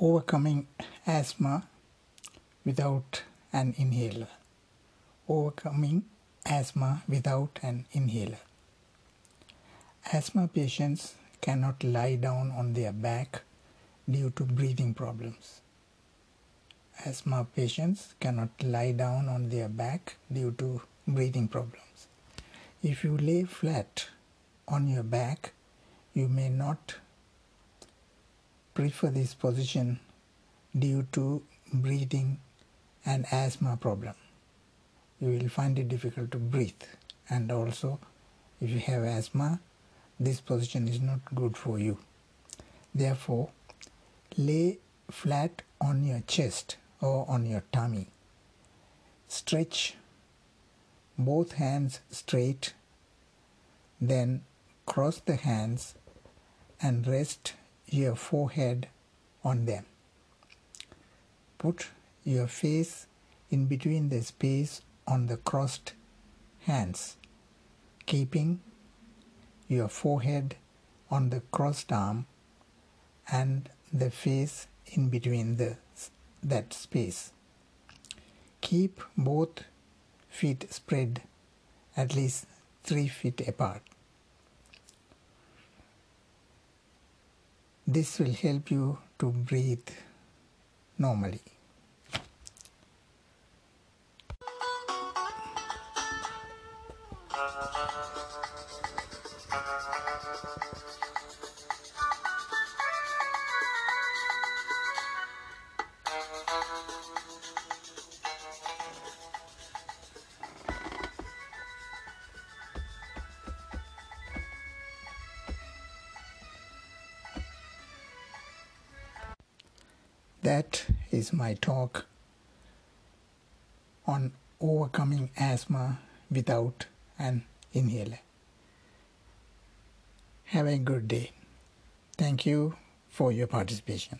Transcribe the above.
overcoming asthma without an inhaler. Overcoming asthma without an inhaler. Asthma patients cannot lie down on their back due to breathing problems. Asthma patients cannot lie down on their back due to breathing problems. If you lay flat on your back, you may not prefer this position due to breathing and asthma problem. You will find it difficult to breathe and also if you have asthma this position is not good for you. Therefore lay flat on your chest or on your tummy. Stretch both hands straight then cross the hands and rest your forehead on them. Put your face in between the space on the crossed hands, keeping your forehead on the crossed arm and the face in between the, that space. Keep both feet spread at least 3 feet apart. This will help you to breathe normally. That is my talk on overcoming asthma without an inhaler. Have a good day. Thank you for your participation.